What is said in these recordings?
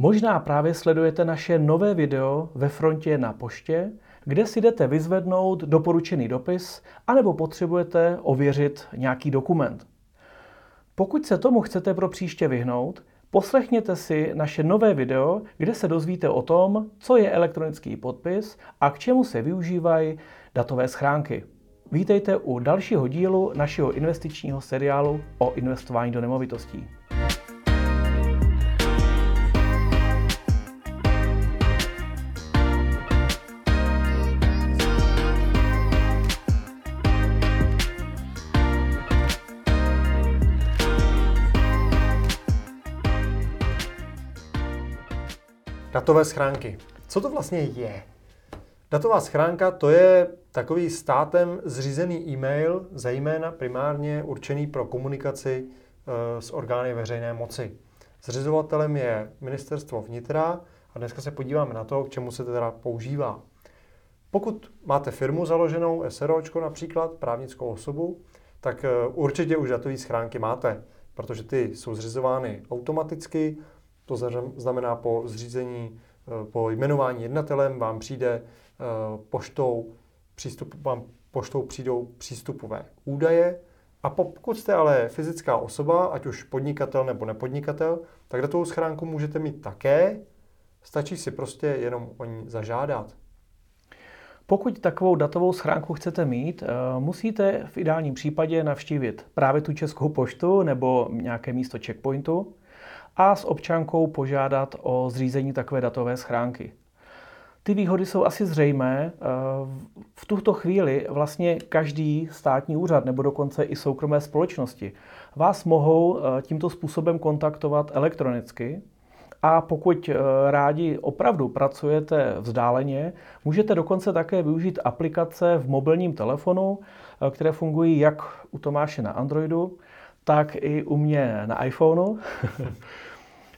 Možná právě sledujete naše nové video ve frontě na poště, kde si jdete vyzvednout doporučený dopis, anebo potřebujete ověřit nějaký dokument. Pokud se tomu chcete pro příště vyhnout, poslechněte si naše nové video, kde se dozvíte o tom, co je elektronický podpis a k čemu se využívají datové schránky. Vítejte u dalšího dílu našeho investičního seriálu o investování do nemovitostí. Datové schránky. Co to vlastně je? Datová schránka to je takový státem zřízený e-mail, zejména primárně určený pro komunikaci e, s orgány veřejné moci. Zřizovatelem je ministerstvo vnitra a dneska se podíváme na to, k čemu se teda používá. Pokud máte firmu založenou, SROčko například, právnickou osobu, tak e, určitě už datové schránky máte, protože ty jsou zřizovány automaticky, to znamená po zřízení, eh, po jmenování jednatelem vám přijde eh, poštou, přístup, vám poštou přijdou přístupové údaje. A pokud jste ale fyzická osoba, ať už podnikatel nebo nepodnikatel, tak datovou schránku můžete mít také, stačí si prostě jenom o ní zažádat. Pokud takovou datovou schránku chcete mít, eh, musíte v ideálním případě navštívit právě tu Českou poštu nebo nějaké místo checkpointu, a s občankou požádat o zřízení takové datové schránky. Ty výhody jsou asi zřejmé. Eh, v tuto chvíli vlastně každý státní úřad nebo dokonce i soukromé společnosti vás mohou eh, tímto způsobem kontaktovat elektronicky. A pokud eh, rádi opravdu pracujete vzdáleně, můžete dokonce také využít aplikace v mobilním telefonu, které fungují jak u Tomáše na Androidu, tak i u mě na iPhoneu.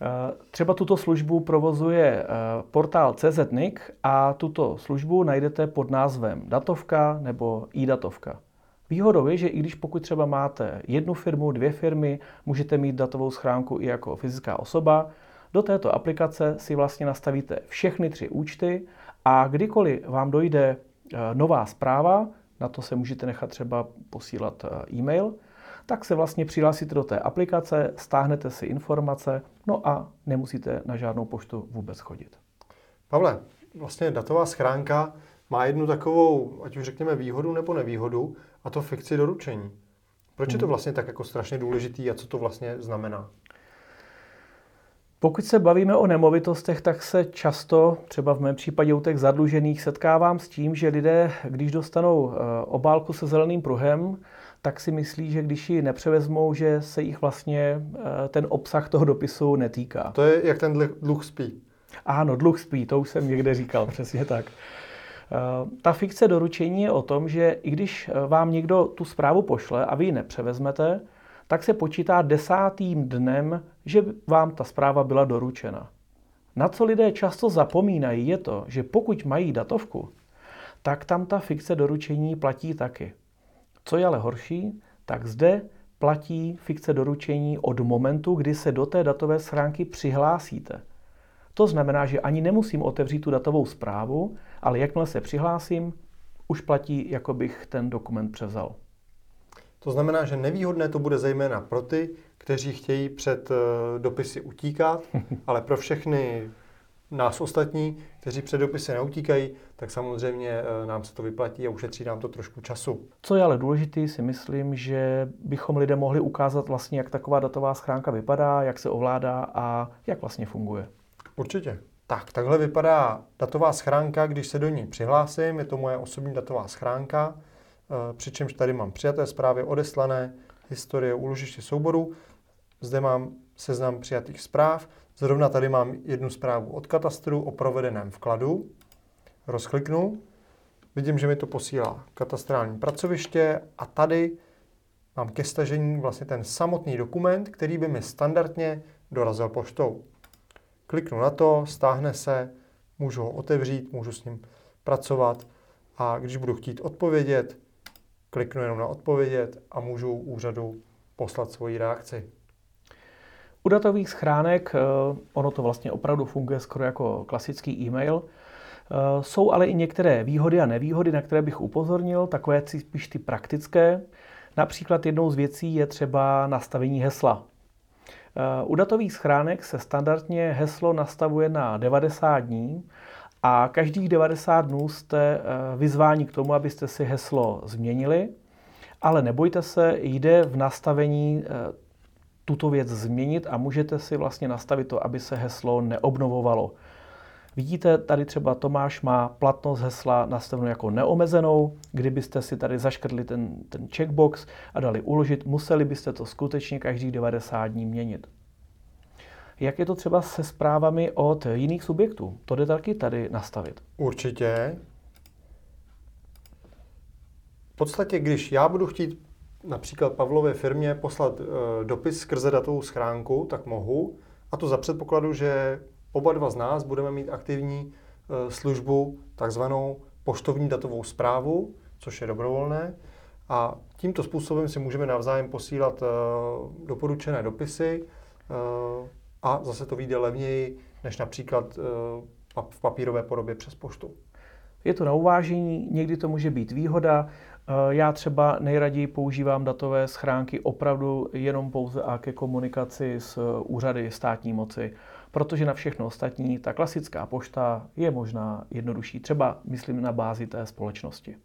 Eh, třeba tuto službu provozuje eh, portál CZNIC a tuto službu najdete pod názvem Datovka nebo e-datovka. Výhodou je, že i když pokud třeba máte jednu firmu, dvě firmy, můžete mít datovou schránku i jako fyzická osoba, do této aplikace si vlastně nastavíte všechny tři účty a kdykoliv vám dojde eh, nová zpráva, na to se můžete nechat třeba posílat e-mail, tak se vlastně přihlásíte do té aplikace, stáhnete si informace, no a nemusíte na žádnou poštu vůbec chodit. Pavle, vlastně datová schránka má jednu takovou, ať už řekněme výhodu nebo nevýhodu, a to fikci doručení. Proč je to hmm. vlastně tak jako strašně důležitý a co to vlastně znamená? Pokud se bavíme o nemovitostech, tak se často, třeba v mém případě u těch zadlužených, setkávám s tím, že lidé, když dostanou eh, obálku se zeleným pruhem, tak si myslí, že když ji nepřevezmou, že se jich vlastně eh, ten obsah toho dopisu netýká. To je, jak ten dluh spí. Ano, dluh spí, to už jsem někde říkal, přesně tak. Eh, ta fikce doručení je o tom, že i když eh, vám někdo tu zprávu pošle a vy ji nepřevezmete, tak se počítá desátým dnem, že vám ta zpráva byla doručena. Na co lidé často zapomínají je to, že pokud mají datovku, tak tam ta fikce doručení platí taky. Co je ale horší, tak zde platí fikce doručení od momentu, kdy se do té datové schránky přihlásíte. To znamená, že ani nemusím otevřít tu datovou zprávu, ale jakmile se přihlásím, už platí, jako bych ten dokument převzal. To znamená, že nevýhodné to bude zejména pro ty, kteří chtějí před eh, dopisy utíkat, ale pro všechny nás ostatní, kteří před dopisy neutíkají, tak samozřejmě eh, nám se to vyplatí a ušetří nám to trošku času. Co je ale důležité, si myslím, že bychom lidem mohli ukázat vlastně, jak taková datová schránka vypadá, jak se ovládá a jak vlastně funguje. Určitě. Tak, takhle vypadá datová schránka, když se do ní přihlásím. Je to moje osobní datová schránka, eh, přičemž tady mám přijaté zprávy odeslané, historie úložiště souboru. Zde mám seznam přijatých zpráv. Zrovna tady mám jednu zprávu od katastru o provedeném vkladu. Rozkliknu, vidím, že mi to posílá katastrální pracoviště a tady mám ke stažení vlastně ten samotný dokument, který by mi standardně dorazil poštou. Kliknu na to, stáhne se, můžu ho otevřít, můžu s ním pracovat a když budu chtít odpovědět, kliknu jenom na odpovědět a můžu úřadu poslat svoji reakci. U datových schránek ono to vlastně opravdu funguje skoro jako klasický e-mail. Jsou ale i některé výhody a nevýhody, na které bych upozornil, takové spíš ty praktické. Například jednou z věcí je třeba nastavení hesla. U datových schránek se standardně heslo nastavuje na 90 dní a každých 90 dnů jste vyzváni k tomu, abyste si heslo změnili. Ale nebojte se, jde v nastavení tuto věc změnit a můžete si vlastně nastavit to, aby se heslo neobnovovalo. Vidíte, tady třeba Tomáš má platnost hesla nastavenou jako neomezenou. Kdybyste si tady zaškrtli ten, ten checkbox a dali uložit, museli byste to skutečně každých 90 dní měnit. Jak je to třeba se zprávami od jiných subjektů? To jde taky tady nastavit. Určitě. V podstatě, když já budu chtít například Pavlově firmě poslat e, dopis skrze datovou schránku, tak mohu. A to za předpokladu, že oba dva z nás budeme mít aktivní e, službu, takzvanou poštovní datovou zprávu, což je dobrovolné. A tímto způsobem si můžeme navzájem posílat e, doporučené dopisy a zase to vyjde levněji, než například v papírové podobě přes poštu. Je to na uvážení, někdy to může být výhoda. Já třeba nejraději používám datové schránky opravdu jenom pouze a ke komunikaci s úřady státní moci protože na všechno ostatní ta klasická pošta je možná jednodušší, třeba myslím na bázi té společnosti.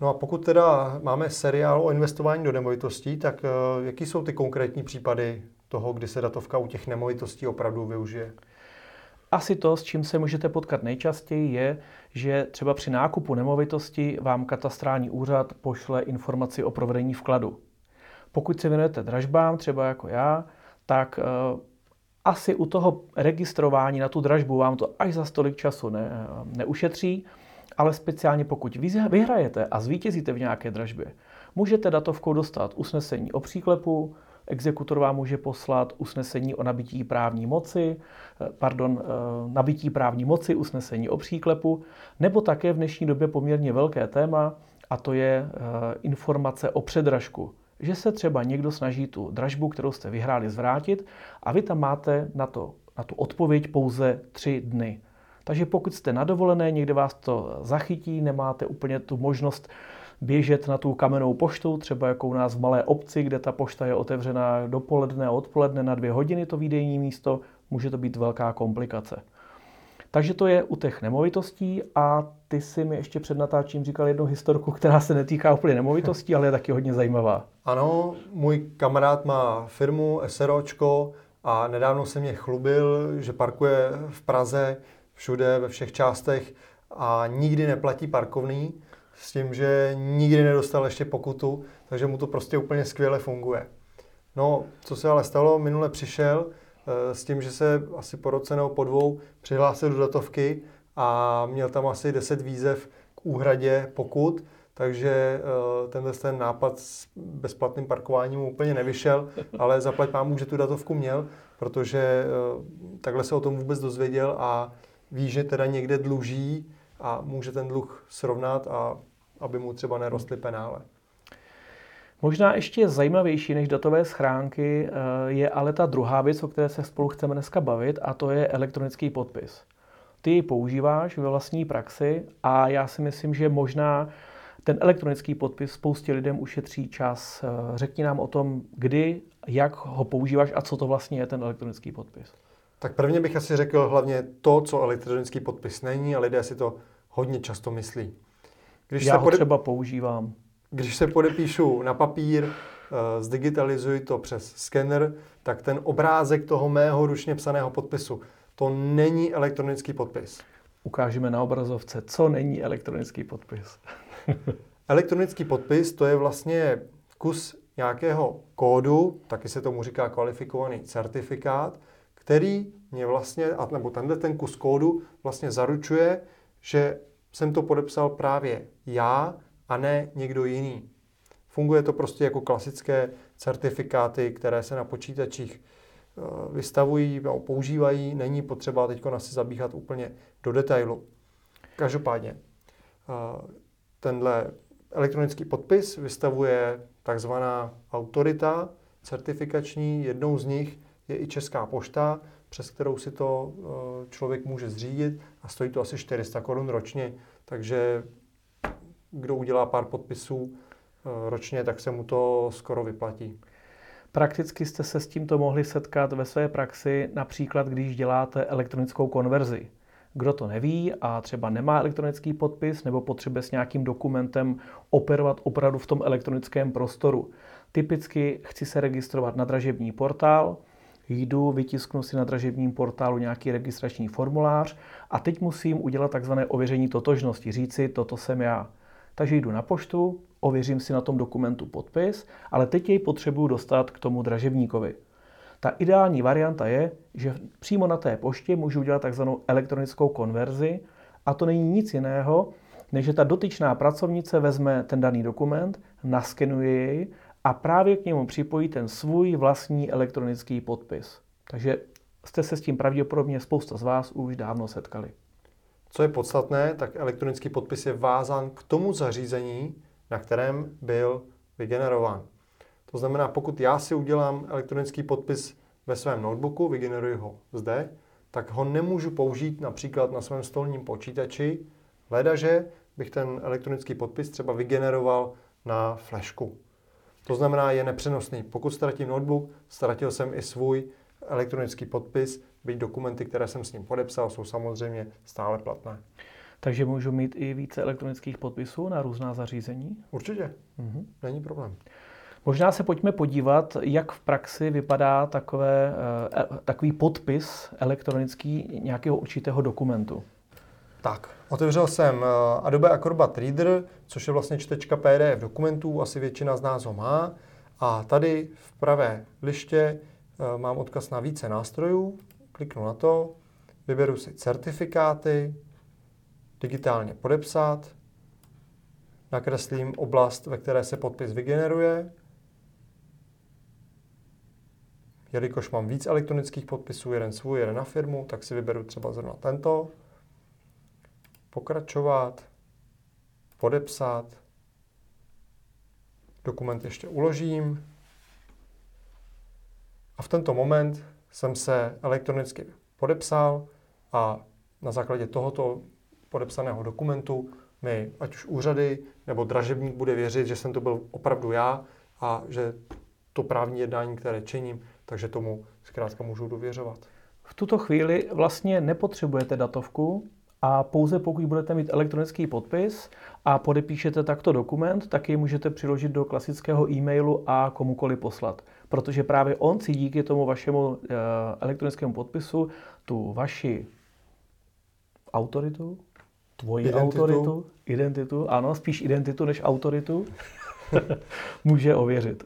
No a pokud teda máme seriál o investování do nemovitostí, tak uh, jaký jsou ty konkrétní případy toho, kdy se datovka u těch nemovitostí opravdu využije? Asi to, s čím se můžete potkat nejčastěji, je, že třeba při nákupu nemovitosti vám katastrální úřad pošle informaci o provedení vkladu. Pokud se věnujete dražbám, třeba jako já, tak uh, asi u toho registrování na tu dražbu vám to až za stolik času ne, neušetří, ale speciálně pokud vyhrajete a zvítězíte v nějaké dražbě, můžete datovkou dostat usnesení o příklepu, exekutor vám může poslat usnesení o nabití právní moci, eh, pardon, eh, nabití právní moci, usnesení o příklepu, nebo také v dnešní době poměrně velké téma, a to je eh, informace o předražku že se třeba někdo snaží tu dražbu, kterou jste vyhráli, zvrátit a vy tam máte na, to, na tu odpověď pouze tři dny. Takže pokud jste na dovolené, někde vás to zachytí, nemáte úplně tu možnost běžet na tu kamennou poštu, třeba jako u nás v malé obci, kde ta pošta je otevřená dopoledne a odpoledne na dvě hodiny to výdejní místo, může to být velká komplikace. Takže to je u těch nemovitostí a ty si mi ještě před natáčím říkal jednu historku, která se netýká úplně nemovitostí, ale je taky hodně zajímavá. Ano, můj kamarád má firmu SROčko a nedávno se mě chlubil, že parkuje v Praze všude, ve všech částech a nikdy neplatí parkovný s tím, že nikdy nedostal ještě pokutu, takže mu to prostě úplně skvěle funguje. No, co se ale stalo, minule přišel eh, s tím, že se asi po roce nebo po dvou přihlásil do datovky a měl tam asi 10 výzev k úhradě pokud, takže uh, tenhle ten nápad s bezplatným parkováním mu úplně nevyšel, ale zaplať pámu, že tu datovku měl, protože uh, takhle se o tom vůbec dozvěděl a ví, že teda někde dluží a může ten dluh srovnat a aby mu třeba nerostly penále. Možná ještě zajímavější než datové schránky eh, je ale ta druhá věc, o které se spolu chceme dneska bavit, a to je elektronický podpis. Ty ji používáš ve vlastní praxi a já si myslím, že možná ten elektronický podpis spoustě lidem ušetří čas. Eh, řekni nám o tom, kdy, jak ho používáš a co to vlastně je ten elektronický podpis. Tak prvně bych asi řekl hlavně to, co elektronický podpis není a lidé si to hodně často myslí. Když Já se ho pode... třeba používám. Když se podepíšu na papír, eh, zdigitalizuji to přes skener, tak ten obrázek toho mého ručně psaného podpisu, to není elektronický podpis. Ukážeme na obrazovce, co není elektronický podpis. Elektronický podpis to je vlastně kus nějakého kódu, taky se tomu říká kvalifikovaný certifikát, který mě vlastně, nebo tenhle ten kus kódu vlastně zaručuje, že jsem to podepsal právě já a ne někdo jiný. Funguje to prostě jako klasické certifikáty, které se na počítačích eh, vystavují nebo používají. Není potřeba teď asi zabíhat úplně do detailu. Každopádně, eh, tenhle elektronický podpis vystavuje takzvaná autorita certifikační. Jednou z nich je i Česká pošta, přes kterou si to člověk může zřídit a stojí to asi 400 korun ročně, takže kdo udělá pár podpisů ročně, tak se mu to skoro vyplatí. Prakticky jste se s tímto mohli setkat ve své praxi, například když děláte elektronickou konverzi. Kdo to neví a třeba nemá elektronický podpis nebo potřebuje s nějakým dokumentem operovat opravdu v tom elektronickém prostoru. Typicky chci se registrovat na dražební portál, jdu, vytisknu si na dražebním portálu nějaký registrační formulář a teď musím udělat takzvané ověření totožnosti, říci, toto jsem já. Takže jdu na poštu, ověřím si na tom dokumentu podpis, ale teď jej potřebuju dostat k tomu dražebníkovi. Ta ideální varianta je, že přímo na té poště můžu udělat takzvanou elektronickou konverzi a to není nic jiného, než že ta dotyčná pracovnice vezme ten daný dokument, naskenuje jej a právě k němu připojí ten svůj vlastní elektronický podpis. Takže jste se s tím pravděpodobně spousta z vás už dávno setkali. Co je podstatné, tak elektronický podpis je vázán k tomu zařízení, na kterém byl vygenerován. To znamená, pokud já si udělám elektronický podpis ve svém notebooku, vygeneruji ho zde, tak ho nemůžu použít například na svém stolním počítači, ledaže bych ten elektronický podpis třeba vygeneroval na flešku. To znamená, je nepřenosný. Pokud ztratím notebook, ztratil jsem i svůj elektronický podpis, byť dokumenty, které jsem s ním podepsal, jsou samozřejmě stále platné. Takže můžu mít i více elektronických podpisů na různá zařízení? Určitě, mm-hmm. není problém. Možná se pojďme podívat, jak v praxi vypadá takové, eh, takový podpis elektronický nějakého určitého dokumentu. Tak, otevřel jsem eh, Adobe Acrobat Reader, což je vlastně čtečka PDF dokumentů, asi většina z nás ho má. A tady v pravé liště eh, mám odkaz na více nástrojů, kliknu na to, vyberu si certifikáty, digitálně podepsat, nakreslím oblast, ve které se podpis vygeneruje, Jelikož mám víc elektronických podpisů, jeden svůj, jeden na firmu, tak si vyberu třeba zrovna tento. Pokračovat, podepsat, dokument ještě uložím a v tento moment jsem se elektronicky podepsal a na základě tohoto podepsaného dokumentu mi ať už úřady nebo dražebník bude věřit, že jsem to byl opravdu já a že to právní jednání, které činím, takže tomu zkrátka můžu důvěřovat. V tuto chvíli vlastně nepotřebujete datovku a pouze pokud budete mít elektronický podpis a podepíšete takto dokument, tak ji můžete přiložit do klasického e-mailu a komukoli poslat. Protože právě on si díky tomu vašemu eh, elektronickému podpisu tu vaši autoritu, tvoji identitu. autoritu, identitu, ano, spíš identitu než autoritu, může ověřit.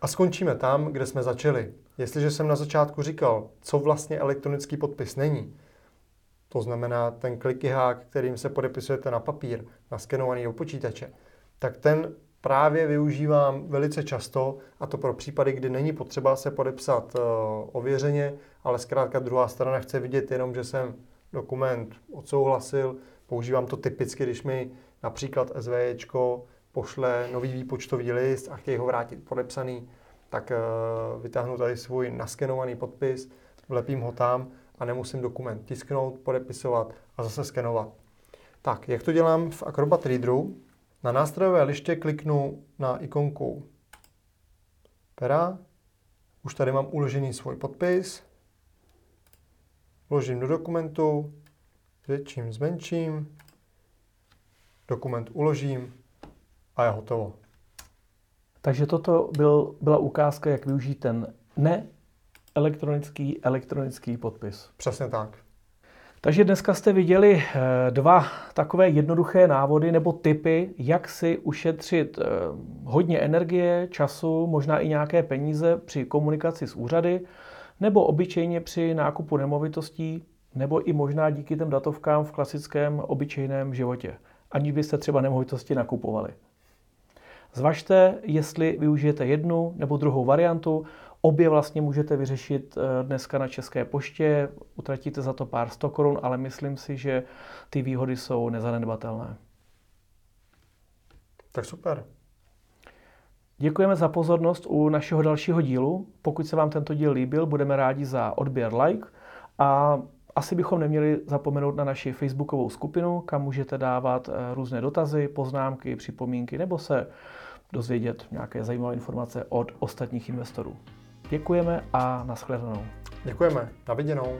A skončíme tam, kde jsme začali. Jestliže jsem na začátku říkal, co vlastně elektronický podpis není, to znamená ten klikyhák, kterým se podepisujete na papír, naskenovaný do počítače, tak ten právě využívám velice často, a to pro případy, kdy není potřeba se podepsat uh, ověřeně, ale zkrátka druhá strana chce vidět jenom, že jsem dokument odsouhlasil. Používám to typicky, když mi například SVJčko pošle nový výpočtový list a chtějí ho vrátit podepsaný, tak uh, vytáhnu tady svůj naskenovaný podpis, vlepím ho tam a nemusím dokument tisknout, podepisovat a zase skenovat. Tak, jak to dělám v Acrobat Readeru? Na nástrojové liště kliknu na ikonku pera. Už tady mám uložený svůj podpis. Vložím do dokumentu, zvětším, zmenším, dokument uložím a je hotovo. Takže toto byl, byla ukázka, jak využít ten ne elektronický, elektronický podpis. Přesně tak. Takže dneska jste viděli eh, dva takové jednoduché návody nebo typy, jak si ušetřit eh, hodně energie, času, možná i nějaké peníze při komunikaci s úřady, nebo obyčejně při nákupu nemovitostí, nebo i možná díky těm datovkám v klasickém obyčejném životě, aniž byste třeba nemovitosti nakupovali. Zvažte, jestli využijete jednu nebo druhou variantu. Obě vlastně můžete vyřešit eh, dneska na České poště, utratíte za to pár sto korun, ale myslím si, že ty výhody jsou nezanedbatelné. Tak super. Děkujeme za pozornost u našeho dalšího dílu. Pokud se vám tento díl líbil, budeme rádi za odběr like a asi bychom neměli zapomenout na naši facebookovou skupinu, kam můžete dávat eh, různé dotazy, poznámky, připomínky nebo se dozvědět nějaké zajímavé informace od ostatních investorů. Děkujeme a nashledanou. Děkujeme. Na viděnou.